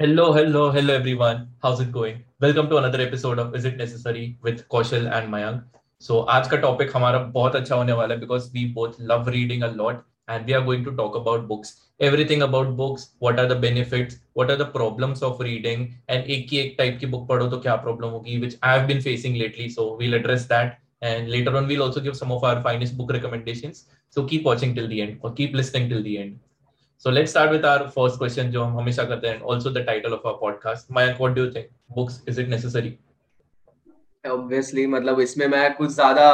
Hello, hello, hello everyone. How's it going? Welcome to another episode of Is It Necessary with Kaushal and Mayank. So आज का topic हमारा बहुत अच्छा होने वाला है because we both love reading a lot and we are going to talk about books. Everything about books, what are the benefits, what are the problems of reading and एक ही एक टाइप की book पढ़ो तो क्या problem होगी which I have been facing lately. So we'll address that and later on we'll also give some of our finest book recommendations. So keep watching till the end or keep listening till the end. So let's start with our first question, जो हम हमेशा करते हैं, also the title of our podcast. Mayank, what do you think? Books, is it necessary? Obviously, मतलब इसमें मैं कुछ ज़्यादा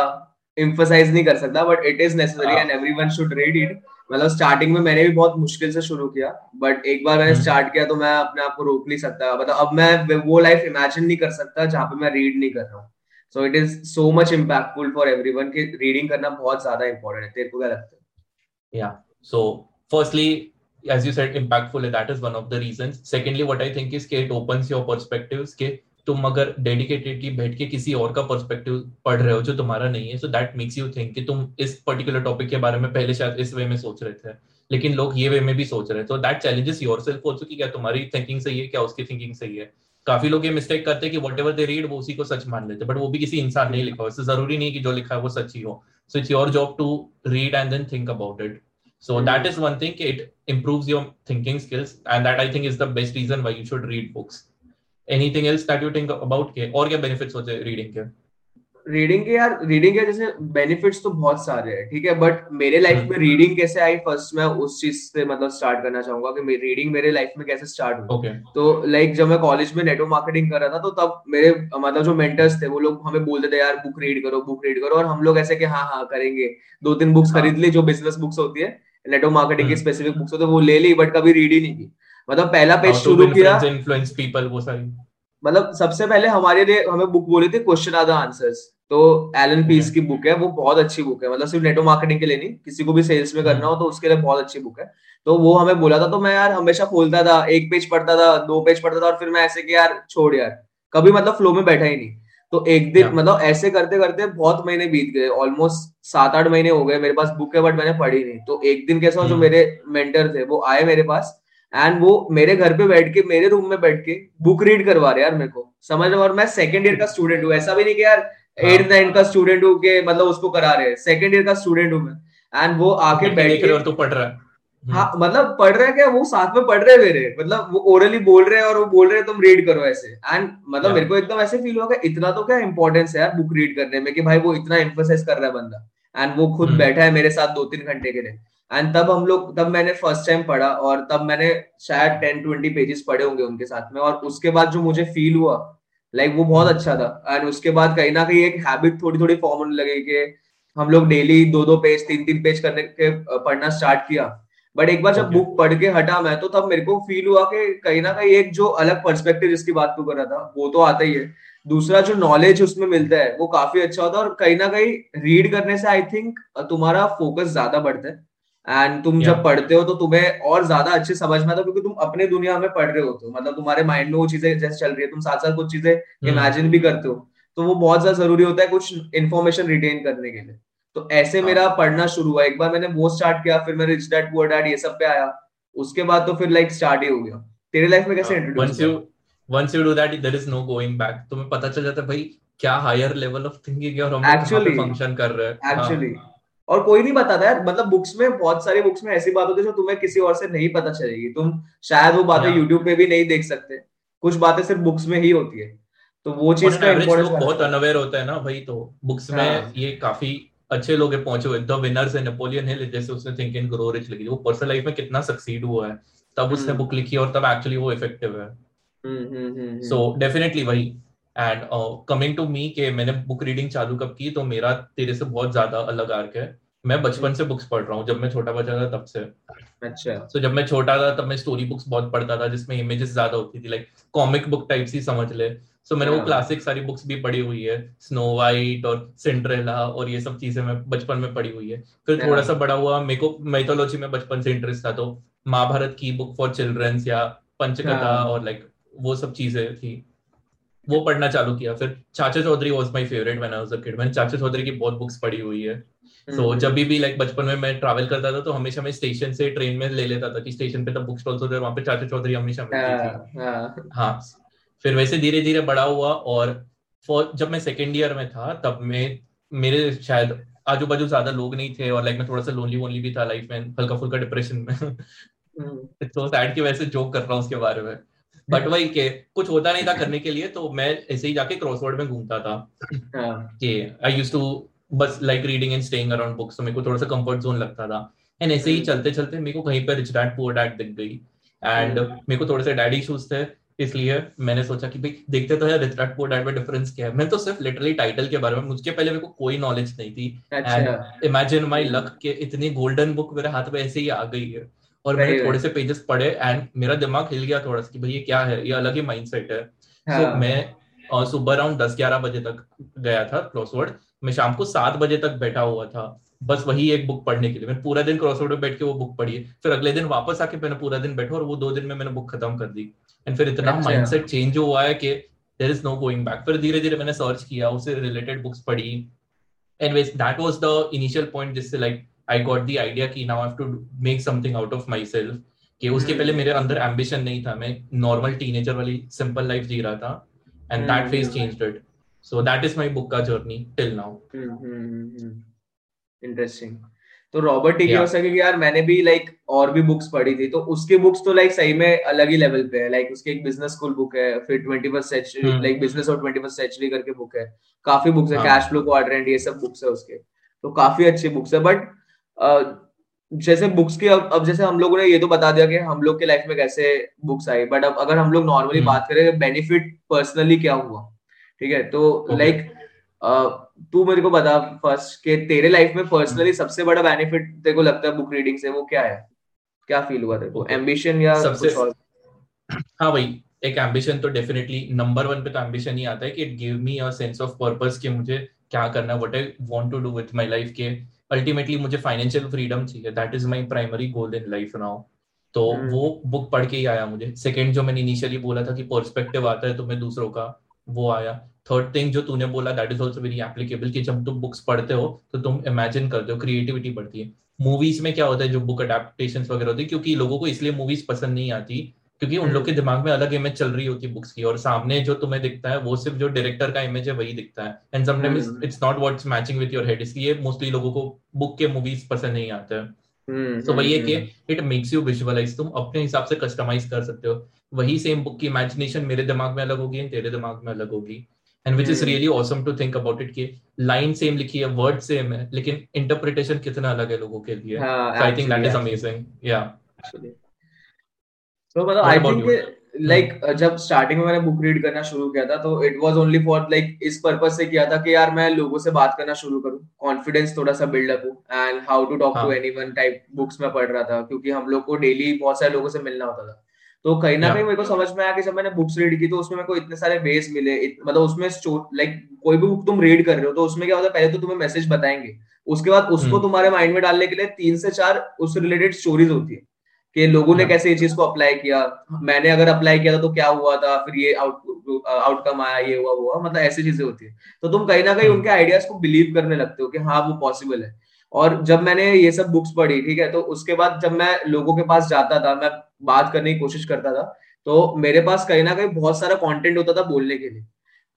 emphasize नहीं कर सकता, but it is necessary and everyone should read it. मतलब स्टार्टिंग में मैंने भी बहुत मुश्किल से शुरू किया बट एक बार मैंने स्टार्ट किया तो मैं अपने आप को रोक नहीं सकता मतलब अब मैं वो लाइफ इमेजिन नहीं कर सकता जहाँ पे मैं रीड नहीं कर रहा हूँ so it is so much impactful for everyone कि रीडिंग करना बहुत ज़्यादा इंपॉर्टेंट है तेरे को क्या लगता है या so firstly as you said, impactful, and that is one of the reasons. Secondly, what i think is it opens your perspectives कि तुम अगर डेडिकेटेडली बैठ के किसी और का पर्सपेक्टिव पढ़ रहे हो जो तुम्हारा नहीं है so that makes you think कि तुम इस पर्टिकुलर टॉपिक के बारे में पहले शायद इस वे में सोच रहे थे, लेकिन लोग ये वे में भी सोच रहे थे that challenges yourself also कि क्या तुम्हारी थिंकिंग सही है, क्या उसकी थिंकिंग सही है। काफ़ी लोग ये मिस्टेक करते हैं कि वट एवर दे रीड वो उसी को सच मान लेते बट वो भी किसी इंसान ने लिखा हो। इससे ज़रूरी नहीं कि जो लिखा है वो सच ही हो। So it's your job to read and then think about it So mm-hmm. that is one thing. It improves your thinking skills, and that I think is the best reason why you should read books. Anything else that you think about के और क्या benefits होते हैं reading के? Reading के यार reading के जैसे बेनिफिट्स तो बहुत सारे हैं ठीक है बट मेरे लाइफ। में रीडिंग कैसे आई फ़र्स्ट मैं उस चीज़ से मतलब स्टार्ट करना चाहूँगा कि रीडिंग मेरे लाइफ में कैसे स्टार्ट हुई okay. तो लाइक जब मैं कॉलेज में नेटवर्क मार्केटिंग कर रहा था तो तब मेरे मतलब जो मेंटर्स थे वो लोग हमें बोलते थे यार बुक रीड करो बुक रीड करो और हम लोग ऐसे कि हाँ हाँ करेंगे दो तीन बुक्स। खरीद ली जो बिज़नेस बुक्स होती है नेटवर्क मार्केटिंग की स्पेसिफिक हम्म। बुक्स तो वो ले ली बट कभी रीड ही नहीं की। मतलब पहला पेज शुरू किया। इन्फ्लुएंस पीपल वो सारी। मतलब सबसे पहले हमारे लिए हमें बुक बोली थी क्वेश्चन आर द आंसर्स तो एलन पीस की बुक है वो बहुत अच्छी बुक है। मतलब सिर्फ़ नेटवर्क मार्केटिंग के लिए नहीं किसी को भी सेल्स में करना हो तो उसके लिए बहुत अच्छी बुक है। तो वो हमें बोला था तो मैं यार हमेशा खोलता था एक पेज पढ़ता था दो पेज पढ़ता था और फिर मैं ऐसे कि यार छोड़ यार। कभी मतलब फ्लो में बैठा ही नहीं। तो एक दिन मतलब ऐसे करते करते बहुत महीने बीत गए ऑलमोस्ट सात आठ महीने हो गए मेरे पास बुक है बट मैंने पढ़ी नहीं। तो एक दिन कैसा जो हम्म। मेरे मेंटर थे वो आए मेरे पास एंड वो मेरे घर पे बैठ के मेरे रूम में बैठ के बुक रीड करवा रहे यार मेरे को। समझ रहे और मैं सेकंड ईयर का स्टूडेंट हूँ ऐसा भी नहीं कि यार एट हाँ। नाइन का स्टूडेंट हूँ के मतलब उसको करा रहे हैं। सेकंड ईयर का स्टूडेंट हूँ मैं एंड वो आके बैठ के तो पढ़ रहा है। हाँ मतलब पढ़ रहे हैं क्या? वो साथ में पढ़ रहे मेरे। मतलब वो ओरली बोल रहे हैं और वो बोल रहे हैं तुम रीड करो ऐसे. एंड मतलब मेरे को एकदम ऐसे फील हुआ इतना तो क्या इंपॉर्टेंस है यार बुक रीड करने में कि भाई वो इतना एम्फोसाइज कर रहा है बंदा। एंड वो खुद हम्म। बैठा है मेरे साथ दो तीन घंटे के लिए। एंड तब हम लोग तब मैंने फ़र्स्ट टाइम पढ़ा और तब मैंने शायद टेन ट्वेंटी पेजेस पढ़े होंगे उनके साथ में। और उसके बाद जो मुझे फील हुआ लाइक like, वो बहुत अच्छा था। एंड उसके बाद कहीं ना कहीं एक हैबिट थोड़ी थोड़ी फॉर्म होने लगे कि हम लोग डेली दो दो पेज तीन तीन पेज करने के पढ़ना स्टार्ट किया। बट एक बार जब बुक पढ़ के हटा मैं तो तब मेरे को फील हुआ कि कहीं ना कहीं एक जो अलग पर्सपेक्टिव जिसकी बात तू कर रहा था वो तो आता ही है। दूसरा जो नॉलेज उसमें मिलता है वो काफ़ी अच्छा होता है और कहीं ना कहीं रीड करने से आई थिंक तुम्हारा फोकस ज़्यादा बढ़ता है। एंड तुम yeah. जब पढ़ते हो तो तुम्हें और ज़्यादा अच्छे समझ में आता है क्योंकि तुम अपने दुनिया में पढ़ रहे होते हो। मतलब तुम्हारे माइंड में वो चीज़ें जैसे चल रही है तुम साथ साथ कुछ चीज़ें इमेजिन hmm. भी करते हो। तो वो बहुत ज़्यादा ज़रूरी होता है कुछ इन्फॉर्मेशन रिटेन करने के लिए। तो ऐसे हाँ. मेरा पढ़ना शुरू हुआ। एक बार मैंने वो स्टार्ट किया फिर मैं रिच डैड पुअर डैड ये सब पे आया। उसके बाद तो फिर लाइक स्टार्ट ही हो गया। तेरे लाइफ में कैसे इंट्रोड्यूस हाँ, once you do that there is no going back तुम्हें पता चल जाता है भाई क्या हायर लेवल ऑफ़ थिंकिंग है और हम एक्चुअली फ़ंक्शन कर रहे हैं। एक्चुअली हाँ। और कोई नहीं बताता यार मतलब बुक्स में बहुत सारी बुक्स में ऐसी बात होती है जो तुम्हें किसी और से नहीं पता चलेगी। तुम शायद वो बातें यूट्यूब पे भी नहीं देख सकते। कुछ बातें सिर्फ़ बुक्स में ही होती है। तो वो चीज़ का बहुत अनअवेयर होता है ना भाई तो बुक्स में ये काफ़ी अच्छे लोग पहुँचे हुए द विनर्स है नेपोलियन हिल जैसे उसने थिंक इन ग्रो रिच लिखी वो पर्सनल लाइफ में कितना सक्सीड हुआ है। तब उसने बुक हम्म। लिखी और तब एक्चुअली वो इफ़ेक्टिव है। सो डेफिनेटली वही। एंड कमिंग टू मी के मैंने बुक रीडिंग चालू कब की तो मेरा तेरे से बहुत ज़्यादा अलग आर्क है। मैं बचपन से बुक्स पढ़ रहा हूँ जब मैं छोटा बच्चा था तब से। अच्छा। So, जब मैं छोटा था तब मैं स्टोरी बुक्स बहुत पढ़ता था जिसमें इमेजेस ज़्यादा होती थी लाइक कॉमिक बुक टाइप सी समझ ले। सो so, मैंने वो क्लासिक। सारी बुक्स भी पढ़ी हुई है स्नो वाइट और सिंड्रेला और ये सब चीज़ें मैं बचपन में पढ़ी हुई है। फिर थोड़ा सा बड़ा हुआ मेरे को मैथोलॉजी में बचपन से इंटरेस्ट था तो महाभारत की बुक फॉर चिल्ड्रंस या पंचकथा। और लाइक वो सब चीज़ें थी। वो पढ़ना चालू किया। फिर Chacha Chaudhary was my favourite when I was a kid मैंने चाचा चौधरी की बहुत बुक्स पढ़ी हुई है। सो so, जब भी लाइक बचपन में मैं ट्रैवल करता था तो हमेशा मैं स्टेशन से ट्रेन में ले लेता था कि स्टेशन पे तब बुक स्टॉल्स होते वहाँ पे चाचा चौधरी हमेशा मिलती थी। हाँ। फिर वैसे धीरे धीरे बड़ा हुआ और फॉर जब मैं सेकेंड ईयर में था तब मैं मेरे शायद आजू बाजू ज़्यादा लोग नहीं थे और लाइक मैं थोड़ा सा लोनली वोनली भी था लाइफ में हल्का फुल्का डिप्रेशन में तो सैड की वजह से जोक कर रहा हूँ उसके बारे में बट वही के कुछ होता नहीं था करने के लिए तो मैं ऐसे ही जाके क्रॉसवर्ड में घूमता था हाँ। कि आई यूज़ टू बस like reading and staying around books तो मेरे को थोड़ा सा कंफर्ट जोन लगता था एंड ऐसे ही हम्म। चलते चलते मेरे को कहीं पर रिच डैड पुअर डैड दिख गई एंड हम्म। मेरे को थोड़े से डैडी इशूज थे इसलिए मैंने सोचा कि भाई देखते तो यार डैड में डिफरेंस क्या है। मैं तो सिर्फ़ लिटरली टाइटल के बारे में मुझके पहले मेरे को कोई नॉलेज नहीं थी। एंड इमेजिन माय लक के इतनी गोल्डन बुक मेरे हाथ में ऐसे ही आ गई है। और मैंने थोड़े से पेजेस पढ़े एंड मेरा दिमाग हिल गया थोड़ा सा कि भाई ये क्या है? ये अलग ही माइंडसेट है। हाँ. so, मैं सुबह अराउंड दस ग्यारह बजे तक गया था क्रॉसवर्ड मैं शाम को सात बजे तक बैठा हुआ था। बस वही एक बुक पढ़ने के लिए। मैंने पूरा दिन क्रॉसवर्ड में बैठ के वो बुक पढ़ी। फिर अगले दिन वापस आके मैंने पूरा दिन बैठा और वो दो दिन में मैंने बुक खत्म कर दी। एंड फिर इतना माइंडसेट। चेंज हुआ है कि there is no going back फिर धीरे धीरे मैंने सर्च किया उससे रिलेटेड बुक्स पढ़ी। And that was the initial point जिससे like I got the idea कि now I have to make something out of myself कि उसके hmm. पहले मेरे अंदर एम्बिशन नहीं था। मैं नॉर्मल टीनेजर वाली सिंपल लाइफ जी रहा था and that phase changed it so that is my book का जर्नी टिल नाउ इंटरेस्टिंग तो रॉबर्ट टी कियोसाकी की यार मैंने भी लाइक और भी बुक्स पढ़ी थी। तो उसकी बुक्स तो लाइक सही में अलग ही लेवल पे है। लाइक उसकी एक बिज़नेस स्कूल बुक है फिर twenty first century like business और ट्वेंटी फ़र्स्ट सेंचुरी करके बुक है। काफ़ी बुक्स है कैश फ्लो क्वाड्रेंट ये सब बुक्स है उसके। तो काफ़ी अच्छी बुक्स है। बट जैसे बुक्स की अब अब जैसे हम लोगों ने ये तो बता दिया कि हम लोग के लाइफ में कैसे बुक्स आई बट अब अगर हम लोग नॉर्मली हम्म। बात करें बेनिफिट पर्सनली क्या हुआ? ठीक है? तो लाइक तू मेरे को बता फ़र्स्ट कि तेरे लाइफ में पर्सनली हम्म। सबसे बड़ा बेनिफिट तेरे को लगता है बुक रीडिंग से? वो क्या है? क्या फील हुआ तेरे को? एम्बिशन या सबसे कुछ और? हाँ भाई एक एम्बिशन तो डेफिनेटली नंबर वन पे तो एम्बिशन ही आता है कि it give me a sense of purpose कि मुझे क्या करना what I want to do with my life के। अल्टीमेटली मुझे फाइनेंशियल फ्रीडम चाहिए। That is my primary goal in life now तो hmm. वो बुक पढ़ के ही आया मुझे। सेकेंड जो मैंने इनिशियली बोला था कि पर्सपेक्टिव आता है तुम्हें दूसरों का वो आया। थर्ड थिंग जो तूने बोला that is also very applicable कि जब तुम बुक्स पढ़ते हो तो तुम इमेजिन करते हो क्रिएटिविटी बढ़ती है। मूवीज़ में क्या होता है जो बुक अडेप्टेशन वगैरह होती है क्योंकि लोगों को इसलिए मूवीज़ पसंद नहीं आती क्योंकि उन लोग के हम्म। दिमाग में अलग इमेज चल रही होती है बुक्स की और सामने जो तुम्हें दिखता है वो सिर्फ़ जो डायरेक्टर का इमेज है वही दिखता है। And sometimes it's not what's matching with your head इसलिए मोस्टली लोगों को बुक के मूवीज़ पसंद नहीं आते। हैं तो वही है कि इट मेक्स यू विजुअलाइज तुम अपने हिसाब से कस्टमाइज कर सकते हो। वही सेम बुक की इमेजिनेशन मेरे दिमाग में अलग होगी तेरे दिमाग में अलग होगी। And which is really awesome to think about it कि लाइन सेम लिखी है वर्ड सेम है लेकिन इंटरप्रिटेशन कितना अलग है लोगों के लिए। I think that is amazing या तो मतलब आई थिंक लाइक जब स्टार्टिंग में मैंने बुक रीड करना शुरू किया था तो it was only for like इस पर्पज से किया था कि यार मैं लोगों से बात करना शुरू करूँ कॉन्फिडेंस थोड़ा सा बिल्डअप हो and how to talk to anyone type books में पढ़ रहा था क्योंकि हम लोग को डेली बहुत सारे लोगों से मिलना होता था। तो कहीं ना कहीं मेरे को समझ में आया कि जब मैंने बुक्स रीड की तो उसमें मेरे को इतने सारे वेज मिले मतलब उसमें लाइक कोई भी बुक तुम रीड कर रहे हो तो उसमें क्या होता है पहले तो तुम्हें मैसेज बताएँगे। उसके बाद उसको हम्म। तुम्हारे माइंड में डालने के लिए तीन से चार उससे रिलेटेड स्टोरीज होती है कि लोगों ने। कैसे ये चीज़ को अप्लाई किया। मैंने अगर अप्लाई किया था तो क्या हुआ था? फिर ये आउट आउटकम आया ये हुआ हुआ मतलब ऐसी चीज़ें होती है। तो तुम कहीं ना कहीं हाँ। उनके आइडियाज़ को बिलीव करने लगते हो कि हाँ वो पॉसिबल है। और जब मैंने ये सब बुक्स पढ़ी ठीक है तो उसके बाद जब मैं लोगों के पास जाता था मैं बात करने की कोशिश करता था तो मेरे पास कहीं ना कहीं बहुत सारा कंटेंट होता था बोलने के लिए।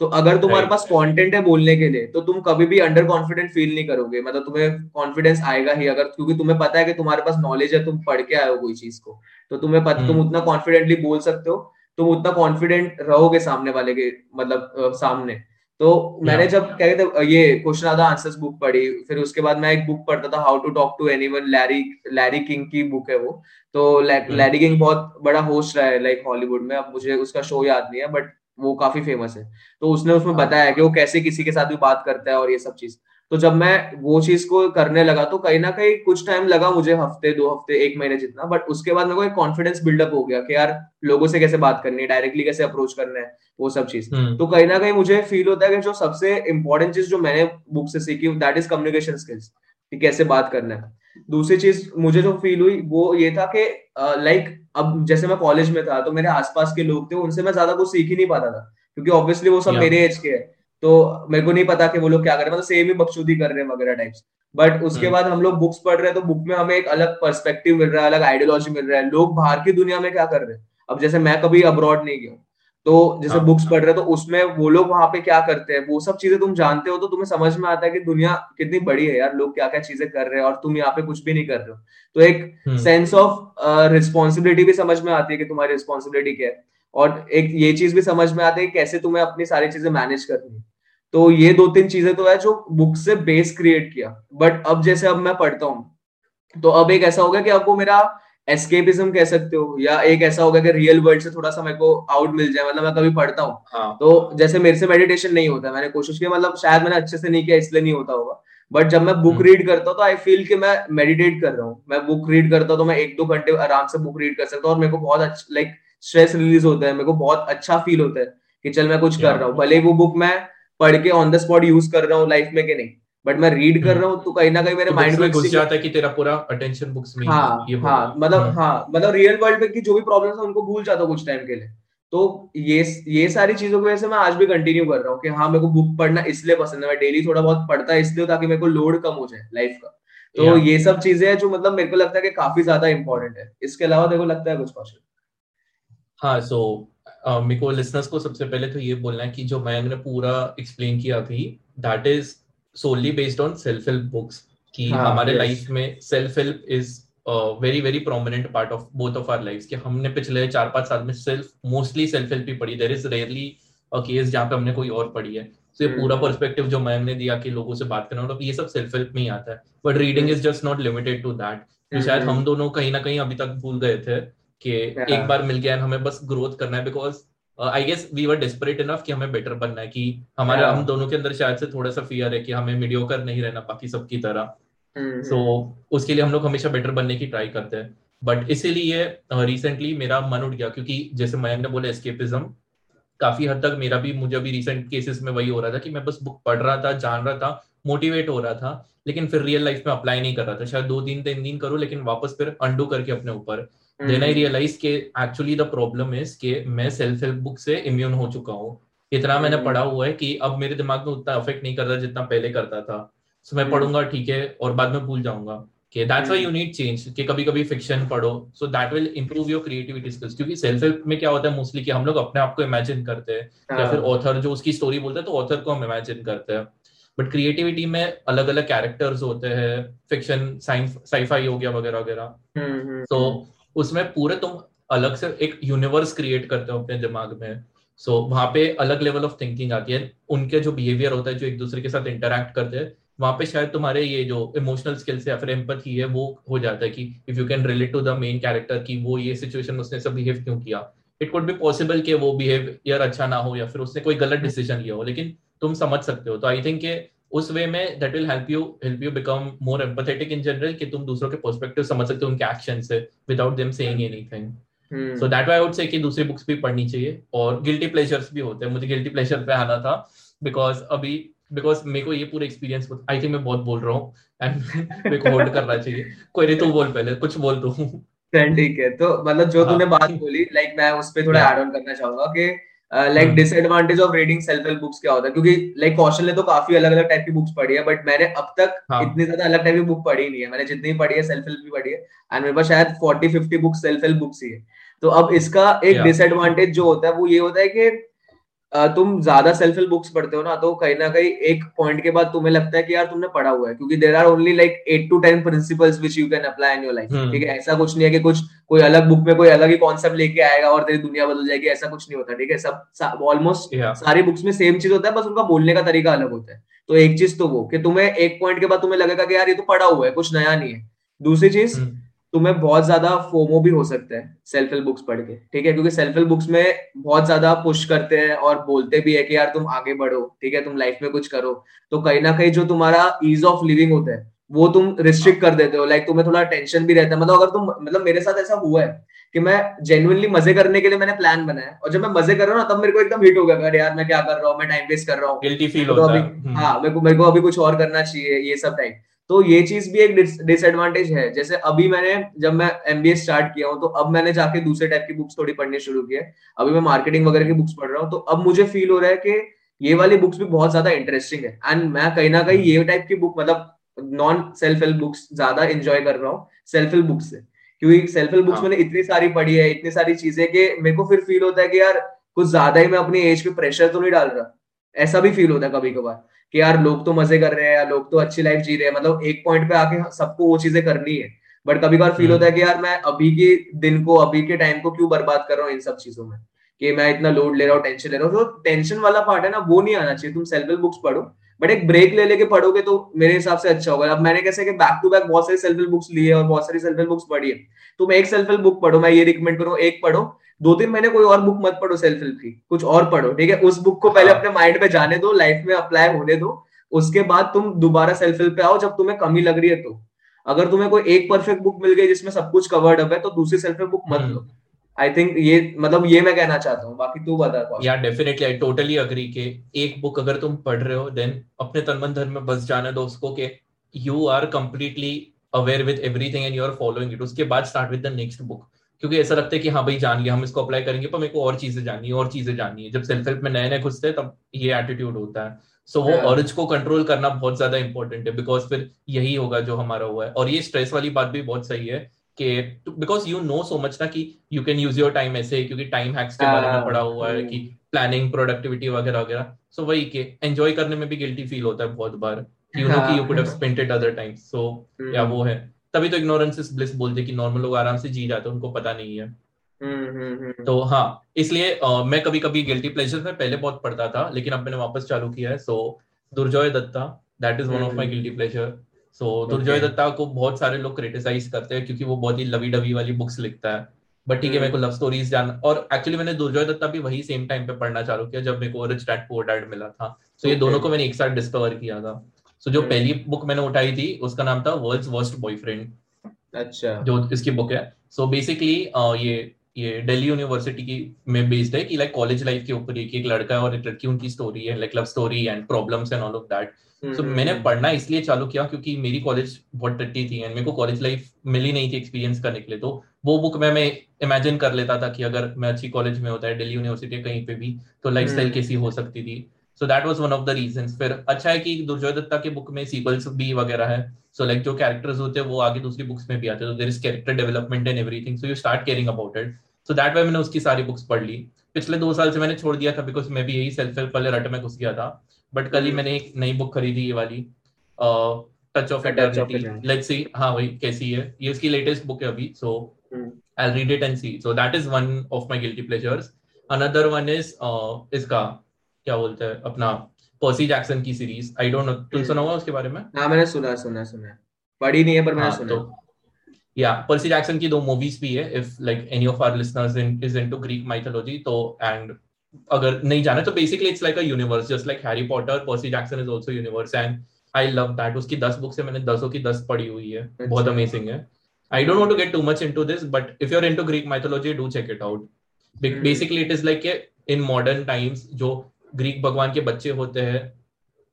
तो अगर तुम्हारे पास कंटेंट है बोलने के लिए तो तुम कभी भी अंडर कॉन्फिडेंट फील नहीं करोगे। मतलब तुम्हें कॉन्फिडेंस आएगा ही अगर क्योंकि तुम्हें पता है कि तुम्हारे पास नॉलेज है तुम पढ़ के आए हो कोई चीज़ को। तो तुम्हें पता तुम हम्म। उतना कॉन्फिडेंटली बोल सकते हो तुम उतना कॉन्फिडेंट रहोगे सामने वाले के मतलब सामने। तो मैंने जब क्या कहते ये क्वेश्चन आधा आंसर्स बुक पढ़ी फिर उसके बाद मैं एक बुक पढ़ता था how to talk to anyone Larry Larry King की बुक है वो। तो लैरी किंग हम्म। बहुत बड़ा होस्ट रहा है लाइक हॉलीवुड में। अब मुझे उसका शो याद नहीं है बट वो काफ़ी फ़ेमस है। तो उसने उसमें हाँ। बताया कि वो कैसे किसी के साथ भी बात करता है और ये सब चीज़। तो जब मैं वो चीज़ को करने लगा तो कहीं ना कहीं कुछ टाइम लगा मुझे हफ़्ते दो हफ़्ते एक महीने जितना बट उसके बाद मेरे को एक कॉन्फिडेंस बिल्डअप हो गया कि यार लोगों से कैसे बात करनी है डायरेक्टली कैसे अप्रोच करना है वो सब चीज़। हम्म। तो कहीं ना कहीं मुझे फील होता है कि जो सबसे इंपॉर्टेंट चीज़ जो मैंने बुक से सीखी दैट इज़ कम्युनिकेशन स्किल्स कि कैसे बात करना है। दूसरी चीज़ मुझे जो फील हुई वो ये था कि लाइक अब जैसे मैं कॉलेज में था तो मेरे आसपास के लोग थे उनसे मैं ज़्यादा कुछ सीख ही नहीं पाता था क्योंकि ऑब्वियसली वो सब मेरे एज के है। तो मेरे को नहीं पता कि वो लोग क्या कर रहे हैं। मतलब सेम ही बकचोदी कर रहे हैं वगैरह टाइप्स बट उसके हम्म। बाद हम लोग बुक्स पढ़ रहे हैं तो बुक में हमें एक अलग पर्सपेक्टिव मिल रहा है अलग आइडियोलॉजी मिल रहा है। लोग बाहर की दुनिया में क्या कर रहे हैं? अब जैसे मैं कभी अब्रॉड नहीं गया तो जैसे बुक्स हाँ। पढ़ रहे तो उसमें वो लोग वहाँ पे क्या करते हैं? वो सब चीज़ें तुम जानते हो तो तुम्हें समझ में आता है कि दुनिया कितनी बड़ी है यार। लोग क्या क्या चीज़ें कर रहे हैं और तुम यहाँ पे कुछ भी नहीं कर रहे हो। तो एक सेंस ऑफ़ रिस्पॉन्सिबिलिटी भी समझ में आती है कि तुम्हारी रिस्पॉन्सिबिलिटी क्या है। और एक ये चीज़ भी समझ में आती है कैसे तुम्हें अपनी सारी चीज़ें मैनेज करनी है। तो ये दो तीन चीज़ें तो है जो बुक से बेस क्रिएट किया। बट अब जैसे अब मैं पढ़ता हूँ तो अब एक ऐसा हो गया कि वो मेरा एस्केपिज्म कह सकते हो या एक ऐसा होगा कि रियल वर्ल्ड से थोड़ा सा मेरे को आउट मिल जाए मतलब मैं कभी पढ़ता हूँ। हाँ. तो जैसे मेरे से मेडिटेशन नहीं होता मैंने कोशिश की मतलब शायद मैंने अच्छे से नहीं किया इसलिए नहीं होता होगा। बट जब मैं बुक रीड हम्म। करता हूँ तो आई फील कि मैं मेडिटेट कर रहा हूँ। मैं बुक रीड करता हूँ तो मैं एक दो घंटे आराम से बुक रीड कर सकता हूँ और मेरे को बहुत अच्छा लाइक स्ट्रेस रिलीज़ होता है मेरे को बहुत अच्छा फील होता है कि चल मैं कुछ कर रहा हूँ। भले वो बुक मैं पढ़ के ऑन द स्पॉट यूज़ कर रहा हूँ लाइफ में कि नहीं बट मैं रीड कर हम्म। रहा हूँ तो कहीं ना कहीं मेरे माइंड तो में घुस जाता है कि तेरा पूरा अटेंशन बुक्स में हाँ हाँ मतलब हम्म। हाँ मतलब रियल वर्ल्ड में की जो भी प्रॉब्लम है उनको भूल जाता हूँ कुछ टाइम के लिए। तो ये ये सारी चीज़ों की वजह से मैं आज भी कंटिन्यू कर रहा हूँ कि हाँ मेरे को बुक पढ़ना इसलिए पसंद है। मैं डेली थोड़ा बहुत पढ़ता है इसलिए ताकि मेरे को लोड कम हो जाए लाइफ का। तो ये सब चीज़ें हैं जो मतलब मेरे को लगता है कि काफ़ी ज़्यादा इंपॉर्टेंट है। इसके अलावा देखो लगता है कुछ क्वेश्चन हाँ सो मेरे को लिसनर्स को सबसे पहले तो ये बोलना है कि जो मैंने पूरा एक्सप्लेन किया थी that is solely based on self help books कि हाँ, हमारे लाइफ में self help is very very prominent part of both of our life कि हमने पिछले चार पाँच साल में सेल्फ मोस्टली सेल्फ हेल्प ही पढ़ी। देर इज़ रेयरली केस जहाँ पे हमने कोई और पढ़ी है। तो ये पूरा पर्सपेक्टिव हम्म। जो मैम ने दिया कि लोगों से बात करना मतलब ये सब सेल्फ हेल्प में ही आता है। But reading is just not limited to that शायद हम दोनों कहीं ना कहीं अभी तक भूल गए थे। कि एक बार मिल गया हमें बस ग्रोथ करना है because I guess we were desperate enough कि हमें बेटर बनना है कि हमारे हम दोनों के अंदर शायद से थोड़ा सा फियर है कि हमें मीडियोकर नहीं रहना बाकी सबकी तरह। सो हम्म, so। उसके लिए हम लोग हमेशा बेटर बनने की ट्राई करते हैं। बट इसीलिए रिसेंटली uh, मेरा मन उठ गया क्योंकि जैसे मयंक ने बोला एस्केपिज्म काफ़ी हद तक मेरा भी मुझे अभी रिसेंट केसेस में वही हो रहा था कि मैं बस बुक पढ़ रहा था जान रहा था मोटिवेट हो रहा था लेकिन फिर रियल लाइफ में अप्लाई नहीं कर रहा था। शायद दो दिन तीन दिन करूँ लेकिन वापस फिर अंडू करके अपने ऊपर। देन आई रियलाइज़ के एक्चुअली द प्रॉब्लम इज़ के मैं सेल्फ हेल्प बुक से इम्यून हो चुका हूँ। इतना मैंने hmm. पढ़ा हुआ है कि अब मेरे दिमाग में उतना अफेक्ट नहीं करता जितना पहले करता था। सो मैं hmm. पढ़ूँगा ठीक है और बाद में भूल जाऊँगा। कि that's why you need change कि कभी कभी फिक्शन पढ़ो। So that will improve your creativity skills क्योंकि सेल्फ हेल्प में क्या होता है मोस्टली कि हम लोग अपने आप को इमेजिन करते हैं। या हाँ। फिर ऑथर जो उसकी स्टोरी बोलता है तो ऑथर को हम इमेजिन करते हैं। बट क्रिएटिविटी में अलग अलग कैरेक्टर्स होते हैं। फिक्शन साइंस साइफाई हो गया वगैरह वगैरह। तो उसमें पूरे तुम अलग से एक यूनिवर्स क्रिएट करते हो अपने दिमाग में। सो so, वहाँ पे अलग लेवल ऑफ़ थिंकिंग आती है। उनके जो बिहेवियर होता है जो एक दूसरे के साथ इंटरेक्ट करते हैं वहाँ पे शायद तुम्हारे ये जो इमोशनल स्किल्स या फिर एम्पथी है वो हो जाता है कि if you can relate to the main character की वो ये सिचुएशन उसने सब बिहेव क्यों किया। इट कुड बी पॉसिबल कि वो बिहेवियर अच्छा ना हो या फिर उसने कोई गलत डिसीज़न लिया हो लेकिन तुम समझ सकते हो। तो आई थिंक उस वे में that will help you help you become more empathetic in general कि तुम दूसरों के पर्सपेक्टिव समझ सकते हो उनके एक्शन से without them saying anything so that I would say कि दूसरी बुक्स भी पढ़नी चाहिए और गिल्टी प्लेजर्स भी होते हैं। मुझे गिल्टी प्लेजर पे आना था बिकॉज़ अभी बिकॉज़ मेरे को ये पूरा एक्सपीरियंस आई थिंक मैं बहुत बोल रहा हूँ एंड मेरे को होल्ड करना चाहिए। कोई नहीं तू बोल पहले कुछ बोल दो ठीक है तो मतलब जो तूने हाँ। बात बोली लाइक मैं उस पर थोड़ा एड ऑन करना चाहूँगा कि like disadvantage of reading self help books क्या होता है क्योंकि लाइक like, कौशल ने तो काफ़ी अलग अलग टाइप की बुक्स पढ़ी है बट मैंने अब तक हाँ. इतनी ज़्यादा अलग टाइप की बुक पढ़ी नहीं है मैंने जितनी पढ़ी है सेल्फ हेल्प भी पढ़ी है एंड मेरे पास शायद forty fifty books self help books ही है तो अब इसका एक डिसएडवांटेज yeah. जो होता है वो ये होता है कि तुम ज़्यादा सेल्फ हेल्प बुक्स पढ़ते हो ना तो कहीं ना कहीं एक पॉइंट के बाद तुम्हें लगता है कि यार तुमने पढ़ा हुआ है क्योंकि there are only like eight to ten principles which you can apply in your life ठीक है? ऐसा कुछ नहीं है कि कुछ कोई अलग बुक में कोई अलग ही कॉन्सेप्ट लेके आएगा और तेरी दुनिया बदल जाएगी ऐसा कुछ नहीं होता ठीक है? सब ऑलमोस्ट सारी बुक्स में सेम चीज़ होता है बस उनका बोलने का तरीका अलग होता है। तो एक चीज़ तो वो कि तुम्हें एक पॉइंट के बाद तुम्हें लगेगा कि यार ये तो पढ़ा हुआ है कुछ नया नहीं है। दूसरी चीज़ हम्म। तुम्हें बहुत ज़्यादा फोमो भी हो सकता है सेल्फ हेल्प बुक्स पढ़ के ठीक है? क्योंकि सेल्फ हेल्प बुक्स में बहुत ज़्यादा पुश करते हैं और बोलते भी है कि यार तुम आगे बढ़ो ठीक है? तुम लाइफ में कुछ करो। तो कहीं ना कहीं जो तुम्हारा ईज ऑफ़ लिविंग होता है वो तुम रिस्ट्रिक्ट कर देते हो। लाइक तुम्हें थोड़ा टेंशन भी रहता है। मतलब अगर तुम मतलब मेरे साथ ऐसा हुआ है कि मैं जेनुअनली मज़े करने के लिए मैंने प्लान बनाया और जब मैं मज़े कर रहा हूँ ना तब मेरे को एकदम हिट हो गया यार मैं क्या कर रहा हूँ? मैं टाइम वेस्ट कर रहा हूँ। है। हम्म। हाँ मेरे को मेरे को अभी कुछ और करना चाहिए ये सब टाइम तो ये चीज़ भी एक डिसएडवांटेज है। जैसे अभी मैंने जब मैं एमबीए स्टार्ट किया हूँ तो अब मैंने जाके दूसरे टाइप की बुक्स थोड़ी पढ़नी शुरू की है। अभी मैं मार्केटिंग वगैरह की बुक्स पढ़ रहा हूँ तो अब मुझे फील हो रहा है कि ये वाली बुक्स भी बहुत ज़्यादा इंटरेस्टिंग है। एंड मैं कहीं ना कहीं ये टाइप की बुक मतलब नॉन सेल्फ हेल्प बुक्स ज़्यादा इंजॉय कर रहा हूँ सेल्फ हेल्प बुक्स से। क्योंकि सेल्फ हेल्प बुक्स मैंने इतनी सारी पढ़ी है इतनी सारी चीज़ें कि मेरे को फिर फील होता है कि यार कुछ ज़्यादा ही मैं अपनी एज पे प्रेशर तो नहीं डाल रहा। ऐसा भी फील होता है कभी कभार कि यार लोग तो मज़े कर रहे हैं या लोग तो अच्छी लाइफ जी रहे हैं। मतलब एक पॉइंट पे आके सबको वो चीज़ें करनी है। बट कभी कभार फील हम्म। होता है कि यार मैं अभी के दिन को अभी के टाइम को क्यों बर्बाद कर रहा हूँ इन सब चीज़ों में? कि मैं इतना लोड ले रहा हूँ टेंशन ले रहा हूँ। तो टेंशन वाला पार्ट है ना वो नहीं आना चाहिए। तुम सेल्फ हेल्प बुक्स पढ़ो। बट एक ब्रेक ले लेके पढ़ोगे तो मेरे हिसाब से अच्छा होगा। अब मैंने कैसे कि बैक टू बैक बहुत सारी सेल्फ हेल्प बुक्स ली है और बहुत सारी सेल्फ हेल्प बुक्स पढ़ी है। तुम एक सेल्फ हेल्प बुक पढ़ो मैं ये रिकमेंड करूँ एक पढ़ो। दो तीन महीने कोई और बुक मत पढ़ो सेल्फ हेल्प की कुछ और पढ़ो ठीक है? उस बुक को पहले हाँ। अपने माइंड में जाने दो लाइफ में अप्लाई होने दो उसके बाद तुम दोबारा सेल्फ हेल्प पे आओ जब तुम्हें कमी लग रही है तो। अगर तुम्हें कोई एक परफेक्ट बुक मिल गई जिसमें सब कुछ कवर्ड अप है तो दूसरी सेल्फ हेल्प बुक मत हम्म। लो। आई थिंक ये मतलब ये मैं कहना चाहता हूँ बाकी तू बता या डेफिनेटली आई टोटली अग्री के एक बुक अगर तुम पढ़ रहे हो देन अपने तन मन धर्म में बस जाने दो उसको के you are completely aware with everything and you are following it उसके बाद start with the next book क्योंकि ऐसा लगता है कि हाँ भाई जान लिया हम इसको अप्लाई करेंगे पर मेरे को और चीज़ें जाननी है और चीज़ें जाननी है। जब सेल्फ हेल्प में नए नए घुसते हैं तब ये एटीट्यूड होता है। सो so, वो अर्ज़ को कंट्रोल करना बहुत ज़्यादा इंपॉर्टेंट है बिकॉज़ फिर यही होगा जो हमारा हुआ है। और ये स्ट्रेस वाली बात भी बहुत सही है कि because you know so much ना कि you can use your time ऐसे क्योंकि टाइम हैक्स के बारे में हाँ, पढ़ा हुआ है कि प्लानिंग प्रोडक्टिविटी वगैरह वगैरह। सो वही के एंजॉय करने में भी गिल्टी फील होता है बहुत बार। यू नो कि you could have spent it other times so या वो है। तभी तो इग्नोरेंस इज़ ब्लिस बोलते कि नॉर्मल लोग आराम से जी जाते हैं उनको पता नहीं है। हम्म, हम्म, हम्म। तो हाँ इसलिए मैं कभी कभी गिल्टी प्लेजर में पहले बहुत पढ़ता था लेकिन अब मैंने वापस चालू किया है so Durjoy Datta that is one of my guilty pleasure so Durjoy Datta को बहुत सारे लोग क्रिटिसाइज करते हैं क्योंकि वो बहुत ही लवी डवी वाली बुक्स लिखता है। बट ठीक है मेरे को लव स्टोरीज जानना और एक्चुअली मैंने दुर्जोय दत्ता भी वही सेम टाइम पे पढ़ना चालू किया जब मेरे को रिच डैड पुअर डैड मिला था। सो so ये दोनों को मैंने एक साथ डिस्कवर किया था। सो so जो पहली बुक मैंने उठाई थी उसका नाम था वर्ल्ड्स वर्स्ट बॉयफ्रेंड अच्छा। जो इसकी बुक है। सो so बेसिकली ये ये दिल्ली यूनिवर्सिटी की में बेस्ड है कि लाइक कॉलेज लाइफ के ऊपर एक एक लड़का है और एक लड़की उनकी स्टोरी है like love story and problems and all of that so मैंने हम्म। पढ़ना इसलिए चालू किया क्योंकि मेरी कॉलेज बहुत टट्टी थी एंड मेरे को कॉलेज लाइफ मिली नहीं थी एक्सपीरियंस करने के लिए। तो वो बुक में मैं इमेजिन कर लेता था कि अगर मैं अच्छी कॉलेज में होता है दिल्ली यूनिवर्सिटी कहीं पे भी तो लाइफ स्टाइल हम्म। कैसी हो सकती थी। So that was one of the reasons फिर अच्छा है कि दुर्जोय दत्ता के बुक में सीक्वल्स भी वगैरह है। सो लाइक जो कैरेक्टर्स होते हैं वो आगे दूसरी बुक्स में भी आते हैं। तो there is character development and everything so you start caring about it so that way मैंने उसकी सारी बुक्स पढ़ ली। पिछले दो साल से मैंने छोड़ दिया था बिकॉज़ मैं भी यही सेल्फ हेल्प वाले रट में घुस गया था। बट कल ही मैंने एक नई बुक खरीदी ये वाली। Touch of eternity let's see हाँ वही कैसी है। ये उसकी लेटेस्ट बुक है अभी। So I read it and see so that is one of my guilty pleasures another one is इसका। क्या बोलते हैं अपना पर्सी जैक्सन की सीरीज़ आई डोंट नो तुम सुना हुआ उसके बारे में? हाँ मैंने सुना सुना सुना। पढ़ी नहीं है पर मैंने हाँ, सुना तो या पर्सी जैक्सन की दो मूवीज़ भी है if like any of our listeners in is into Greek mythology तो एंड अगर नहीं जाना तो basically it's like a universe just like Harry Potter Percy Jackson is also universe and I love that उसकी 10 books है मैंने दसों की 10 पढ़ी हुई है। अच्छा। बहुत अमेजिंग है। I don't want to get too much into this but if you are into Greek mythology do check it out basically it is like in modern times जो ग्रीक भगवान के बच्चे होते हैं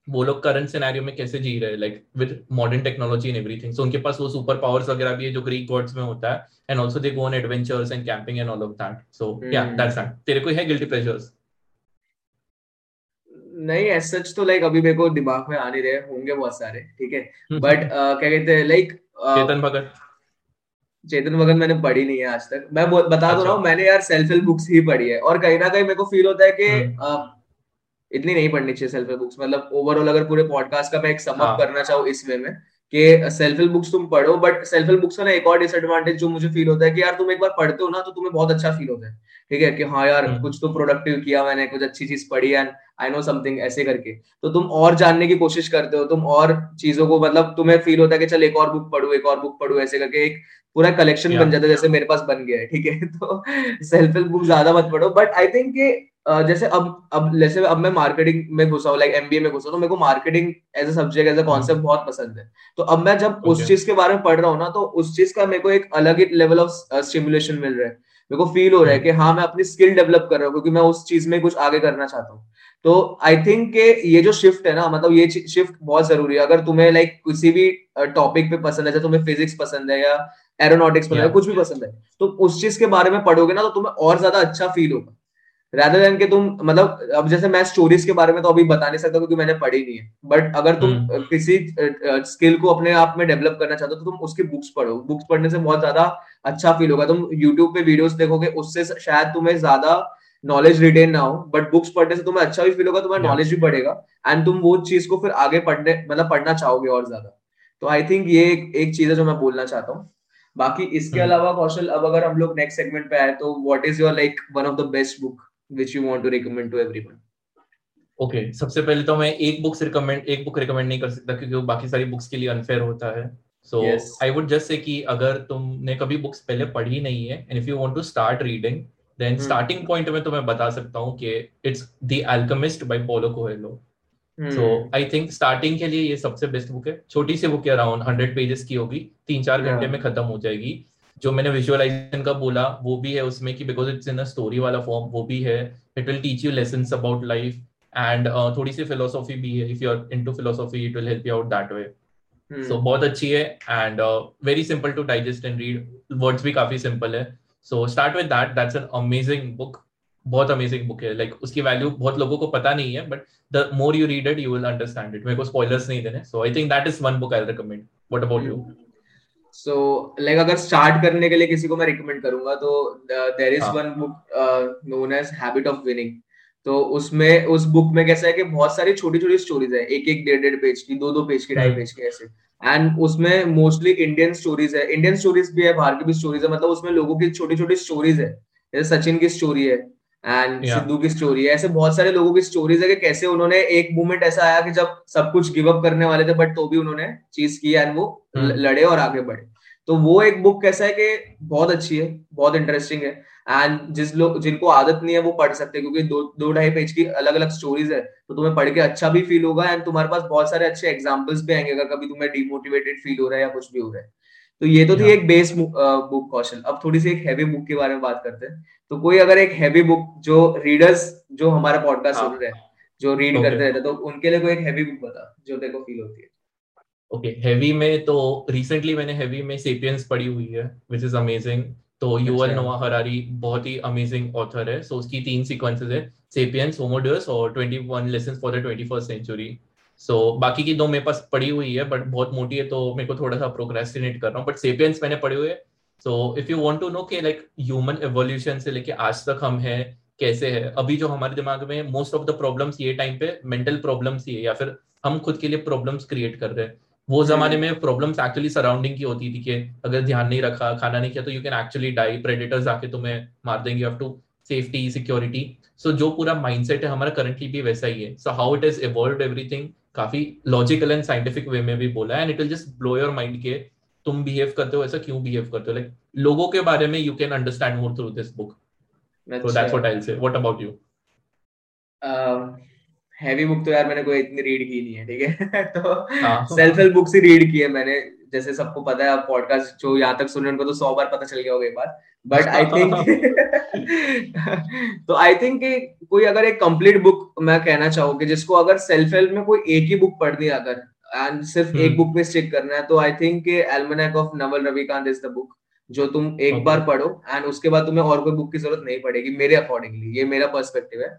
वो लोग करंट सिनेरियो में कैसे जी रहे हैं? Like with modern technology and everything so उनके पास वो सुपर पावर्स वगैरह भी है जो ग्रीक गॉड्स में होता है and also they go on adventures and camping and all of that so yeah that's that तेरे को है गिल्टी प्लेजर्स नहीं एज सच तो लाइक अभी मेरे को दिमाग में आ नहीं रहे होंगे बहुत सारे ठीक है? बट uh, क्या कहते हैं लाइक uh, चेतन भगत। चेतन भगत मैंने पढ़ी नहीं है आज तक। मैं बता दो रहा हूँ अच्छा। मैंने यार सेल्फ हेल्प बुक्स ही पढ़ी है और कहीं ना कहीं मेरे को फील होता है कि हम्म। uh, इतनी नहीं पढ़नी चाहिए सेल्फ हेल्प बुक्स मतलब ओवरऑल अगर पूरे पॉडकास्ट का मैं एक समअप हाँ. करना चाहूँ इस वे में कि सेल्फ हेल्प बुक्स तुम पढ़ो बट सेल्फ हेल्प बुक्स का ना एक और डिसएडवांटेज जो मुझे फील होता है कि यार तुम एक बार पढ़ते हो ना तो तुम्हें बहुत अच्छा फील होता है। ठीक है? कि हाँ यार हम्म। कुछ तो प्रोडक्टिव किया मैंने कुछ अच्छी चीज़ पढ़ी एंड आई नो समथिंग ऐसे करके। तो तुम और जानने की कोशिश करते हो तुम और चीज़ों को मतलब तुम्हें फील होता है कि चल एक और बुक पढ़ू एक और बुक पढ़ू ऐसे करके एक पूरा कलेक्शन बन जाता है जैसे मेरे पास बन गया है। ठीक है? तो सेल्फ हेल्प बुक ज़्यादा मत पढ़ो बट आई थिंक जैसे अब अब जैसे अब मैं मार्केटिंग में घुसा हूँ लाइक एमबीए में घुसा तो मेरे को marketing as a subject as a concept बहुत पसंद है। तो अब मैं जब okay. उस चीज़ के बारे में पढ़ रहा हूँ ना तो उस चीज़ का मेरे को एक अलग ही लेवल ऑफ़ स्टिमुलेशन मिल रहा है। मेरे को फील हो रहा है कि हाँ मैं अपनी स्किल डेवलप कर रहा हूँ क्योंकि मैं उस चीज़ में कुछ आगे करना चाहता हूँ। तो आई थिंक के ये जो शिफ्ट है ना मतलब ये शिफ्ट बहुत ज़रूरी है। अगर तुम्हें लाइक like, किसी भी टॉपिक पे पसंद है जैसे तुम्हें फिजिक्स पसंद है या एरोनॉटिक्स पसंद है कुछ भी पसंद है तो उस चीज़ के बारे में पढ़ोगे ना तो तुम्हें और ज़्यादा अच्छा फील होगा। Rather than कि तुम मतलब अब जैसे मैं स्टोरीज के बारे में तो अभी बता नहीं सकता क्योंकि मैंने पढ़ी नहीं है। बट अगर तुम hmm. किसी स्किल को अपने आप में डेवलप करना चाहते हो तो तुम उसकी बुक्स पढ़ो। बुक्स पढ़ने से बहुत ज़्यादा अच्छा फील होगा। तुम यूट्यूब पे वीडियोस देखोगे उससे शायद तुम्हें ज़्यादा नॉलेज रिटेन ना हो। बट बुक्स पढ़ने से तुम्हें अच्छा भी फील होगा तुम्हारा नॉलेज भी बढ़ेगा। एंड तुम वो चीज़ को फिर आगे पढ़ने मतलब पढ़ना चाहोगे और ज़्यादा। तो आई थिंक ये एक, एक चीज़ है जो मैं बोलना चाहता हूँ। बाकी इसके hmm. अलावा कौशल अब अगर हम लोग नेक्स्ट सेगमेंट पे आए तो what is your like one of the best book which you want to recommend to everyone okay सबसे पहले तो मैं एक बुक रिकमेंड एक बुक रिकमेंड नहीं कर सकता क्योंकि वो बाकी सारी बुक्स के लिए अनफेयर होता है। So I would just say कि अगर तुमने कभी बुक्स पहले पढ़ी नहीं है and if you want to start reading then starting point में तो मैं बता सकता हूँ कि it's the Alchemist by Paulo Coelho so I think starting के लिए ये सबसे बेस्ट बुक है। छोटी सी बुक है अराउंड हंड्रेड पेजेस की होगी। तीन चार घंटे में खत्म हो जाएगी। जो मैंने विजुअलाइजेशन का बोला वो भी है उसमें कि because it's in a story वाला फॉर्म वो भी है। It will teach you lesson about life and थोड़ी सी फिलोसॉफी भी है। If you are into philosophy it will help you out that way so बहुत अच्छी है and very simple to digest and read words भी काफ़ी सिंपल है। So start with that that's an amazing book बहुत amazing book है। Like like, उसकी value बहुत लोगों को पता नहीं है but the more you read it you will understand it मेरे को स्पॉयलर्स नहीं देने। So I think that is one book I recommend what about you so like अगर स्टार्ट करने के लिए किसी को मैं रिकमेंड करूँगा तो there is one book known as Habit of Winning तो उसमें उस बुक में कैसा है कि बहुत सारी छोटी छोटी स्टोरीज है। एक एक डेढ़ डेढ़ पेज की दो दो पेज की ढाई पेज hmm. की ऐसे। एंड उसमें मोस्टली इंडियन स्टोरीज है। इंडियन स्टोरीज भी है बाहर की भी स्टोरीज है। मतलब उसमें लोगों की छोटी छोटी स्टोरीज है। जैसे सचिन की स्टोरी है। And yeah. सिद्धू की स्टोरी है। ऐसे बहुत सारे लोगों की स्टोरीज है कि कैसे उन्होंने एक मोमेंट ऐसा आया कि जब सब कुछ गिव अप करने वाले थे बट तो भी उन्होंने चीज़ की एंड वो hmm. लड़े और आगे बढ़े। तो वो एक बुक कैसा है कि बहुत अच्छी है बहुत इंटरेस्टिंग है। एंड जिस लोग जिनको आदत नहीं है वो पढ़ सकते क्योंकि दो दो ढाई पेज की अलग अलग स्टोरीज है। तो तुम्हें पढ़ के अच्छा भी फील होगा एंड तुम्हारे पास बहुत सारे अच्छे एग्जाम्पल्स भी आएँगे अगर कभी तुम्हें डिमोटिवेटेड फील हो रहा है या कुछ भी हो रहा है। तो ये तो थी एक बेस बुक कौशल। अब थोड़ी सी एक हैवी बुक के बारे में बात करते हैं। तो कोई अगर एक हैवी बुक जो रीडर्स जो हमारा पॉडकास्ट सुन रहे हैं जो रीड करते रहते तो उनके लिए कोई एक हैवी बुक बता जो देखो फील होती है। ओके हैवी में तो रिसेंटली मैंने हैवी में सेपियंस पढ़ी हुई है विच इज़ अमेजिंग तो यूएल नोआ हरारी बहुत ही अमेजिंग ऑथर है। सो उसकी तीन सीक्वेंसेस है सेपियंस होमोडस और 21 lessons for the 21st century so so, बाकी की दो मेरे पास पड़ी हुई है बट बहुत मोटी है तो मेरे को थोड़ा सा प्रोक्रेस्टिनेट कर रहा हूँ बट सेपियंस मैंने पढ़ी हुई है। So if you want to know कि लाइक ह्यूमन एवोल्यूशन से लेके आज तक हम है कैसे है अभी जो हमारे दिमाग में मोस्ट ऑफ़ द प्रॉब्लम्स ये टाइम पे मेंटल प्रॉब्लम्स ही है या फिर हम खुद के लिए प्रॉब्लम्स क्रिएट कर रहे हैं। वो हम्म। जमाने में प्रॉब्लम्स एक्चुअली सराउंडिंग की होती थी कि अगर ध्यान नहीं रखा खाना नहीं किया तो you can actually die predators आके तुम्हें मार देंगे you have to safety security so जो पूरा माइंडसेट है हमारा करंटली भी वैसा ही है। So how it is evolve everything काफ़ी लॉजिकल एंड साइंटिफिक वे में भी बोला है and it will just blow your mind के तुम बिहेव करते हो ऐसा क्यों बिहेव करते हो? लाइक लोगों के बारे में you can understand more through this book so that's what I will say what about you heavy book तो यार मैंने कोई इतनी रीड की नहीं है ठीक है? तो सेल्फ हेल्प बुक्स ही रीड की है मैंने। जैसे सबको पता है पॉडकास्ट जो यहाँ तक सुन रहे उनको तो सौ बार पता चल गया होगा एक बार बट आई थिंक तो आई थिंक कि कोई अगर एक कंप्लीट बुक मैं कहना चाहूँ कि जिसको अगर सेल्फ हेल्प में कोई एक ही बुक पढ़नी है अगर एंड सिर्फ़ एक बुक hmm. में स्टिक करना है तो I think Almanack of Naval Ravikant is the book जो तुम एक okay. बार पढ़ो एंड उसके बाद तुम्हें और कोई बुक की ज़रूरत नहीं पड़ेगी मेरे अकॉर्डिंगली ये मेरा पर्सपेक्टिव है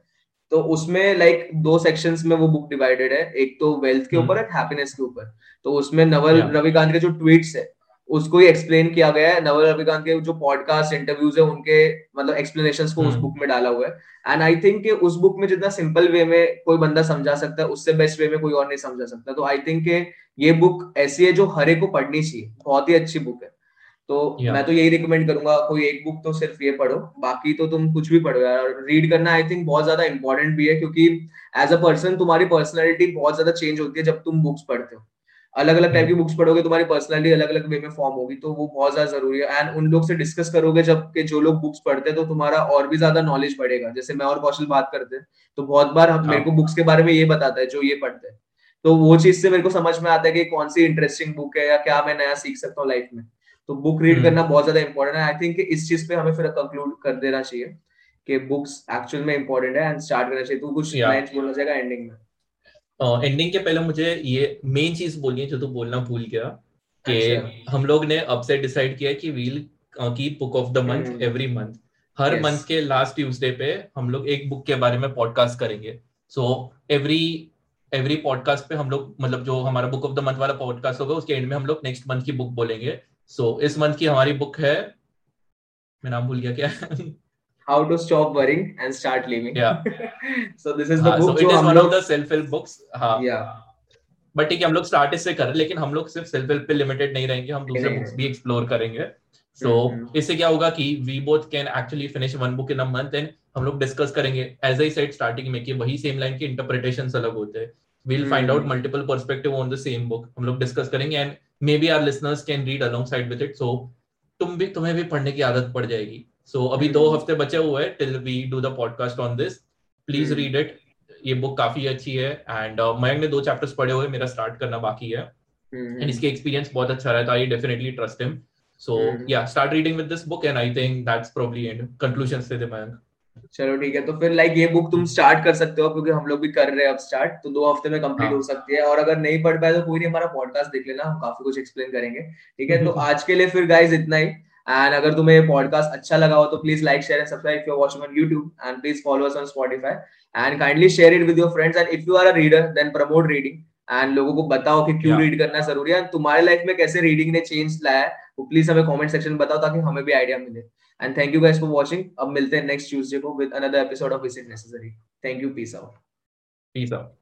तो उसमें लाइक दो सेक्शंस में वो बुक डिवाइडेड है। एक तो वेल्थ के ऊपर है हैप्पीनेस के ऊपर। तो उसमें नवल रविकांत के जो ट्वीट्स है उसको ही एक्सप्लेन किया गया है। नवल रविकांत के जो पॉडकास्ट इंटरव्यूज़ है उनके मतलब एक्सप्लेनेशन को उस बुक hmm. में डाला हुआ है। एंड आई थिंक कि उस बुक में जितना सिंपल वे में कोई बंदा समझा सकता है उससे बेस्ट वे में कोई और नहीं समझा सकता। तो आई थिंक ये बुक ऐसी है जो हरे को पढ़नी चाहिए। बहुत ही अच्छी बुक है। तो yeah. मैं तो यही रिकमेंड करूँगा कोई एक बुक तो सिर्फ़ ये पढ़ो बाकी तो तुम कुछ भी पढ़ो यार। रीड करना आई थिंक बहुत ज़्यादा इंपॉर्टेंट भी है क्योंकि एज अ पर्सन तुम्हारी पर्सनैलिटी बहुत ज़्यादा चेंज होती है जब तुम बुक्स पढ़ते हो। अलग अलग टाइप की बुक्स पढ़ोगे तुम्हारी पर्सनैलिटी अलग अलग वे में फॉर्म होगी तो वो बहुत ज़्यादा ज़रूरी है। एंड उन लोग से डिस्कस करोगे जब के जो लोग बुक्स पढ़ते हैं तो तुम्हारा और भी ज़्यादा नॉलेज बढ़ेगा। जैसे मैं और कौशल बात करते हैं तो बहुत बार हम मेरे को बुक्स हाँ। के बारे में ये बताता है जो ये पढ़ते हैं। तो वो चीज़ से मेरे को समझ में आता है कि कौन सी इंटरेस्टिंग बुक है या क्या मैं नया सीख सकता हूँ लाइफ में। तो बुक रीड करना बहुत ज़्यादा इंपॉर्टेंट है। आई थिंक इस चीज़ पे हमें फिर कंक्लूड कर देना चाहिए कि बुक्स एक्चुअल में इंपॉर्टेंट है एंड स्टार्ट करना चाहिए। तू कुछ लाइंस बोलना चाहेगा एंडिंग में? एंडिंग uh, के पहले मुझे ये मेन चीज़ बोलनी है जो तू बोलना भूल गया कि अच्छा। हम लोग ने अब से डिसाइड किया कि we'll keep book of the month every month her Yes. Month के लास्ट ट्यूसडे पे हम लोग एक बुक के बारे में पॉडकास्ट करेंगे। सो एवरी एवरी पॉडकास्ट पे हम लोग मतलब जो हमारा बुक ऑफ़ द मंथ वाला पॉडकास्ट होगा उसके एंड में हम लोग नेक्स्ट मंथ की बुक बोलेंगे। सो so, इस मंथ की हमारी बुक है मैं नाम भूल गया क्या? How to stop worrying and start living. Yeah. so this is the हाँ, so book it जो is one of the self help books. हाँ. Yeah. बट ठीक है हम लोग स्टार्ट इससे कर रहे हैं लेकिन हम लोग सिर्फ़ सेल्फ हेल्प पे लिमिटेड नहीं रहेंगे हम दूसरे बुक्स भी एक्सप्लोर करेंगे. सो हम्म, इससे क्या होगा कि we both can actually finish one book in a month and हम लोग डिस्कस करेंगे. एज आई सेड स्टार्टिंग में कि वही सेम लाइन के इंटरप्रिटेशन अलग होते हैं. We'll find out multiple perspective on the same book. हम लोग डिस्कस करेंगे and maybe our listeners can read alongside with it. So तुम भी तुम्हें भी पढ़ने की आदत पड़ जाएगी. सो so, अभी दो हम्म। हफ़्ते बचे हुए हैं till we do the podcast on this please. Read it ये बुक काफ़ी अच्छी है एंड uh, मयंक ने दो चैप्टर्स पढ़े हुए मेरा स्टार्ट करना बाकी है. एंड इसके एक्सपीरियंस बहुत अच्छा रहा था I definitely trust him so. Yeah start reading with this book and I think that's probably and conclusion से थे मयंक. चलो ठीक है तो फिर लाइक ये बुक तुम स्टार्ट कर सकते हो क्योंकि हम लोग भी कर रहे हैं अब स्टार्ट तो दो हफ़्ते में कंप्लीट हाँ। हो सकती है और अगर नहीं पढ़ पाए तो कोई नहीं हमारा पॉडकास्ट देख लेना हम काफ़ी कुछ एक्सप्लेन करेंगे ठीक है? तो आज के लिए फिर गाइज़ इतना ही एंड अगर तुम्हें ये पॉडकास्ट अच्छा लगा हो तो please like share and subscribe if you are on YouTube and please follow us on Spotify and kindly share it with your friends and if you are a reader then promote reading and लोगों को बताओ कि क्यों read करना ज़रूरी है तुम्हारे life में कैसे रीडिंग ने चेंज लाया है वो प्लीज़ हमें कमेंट सेक्शन में बताओ ताकि हमें भी आइडिया मिले। And thank you guys for watching अब मिलते हैं नेक्स्ट ट्यूसडे को with another episode of is it necessary thank you peace out peace out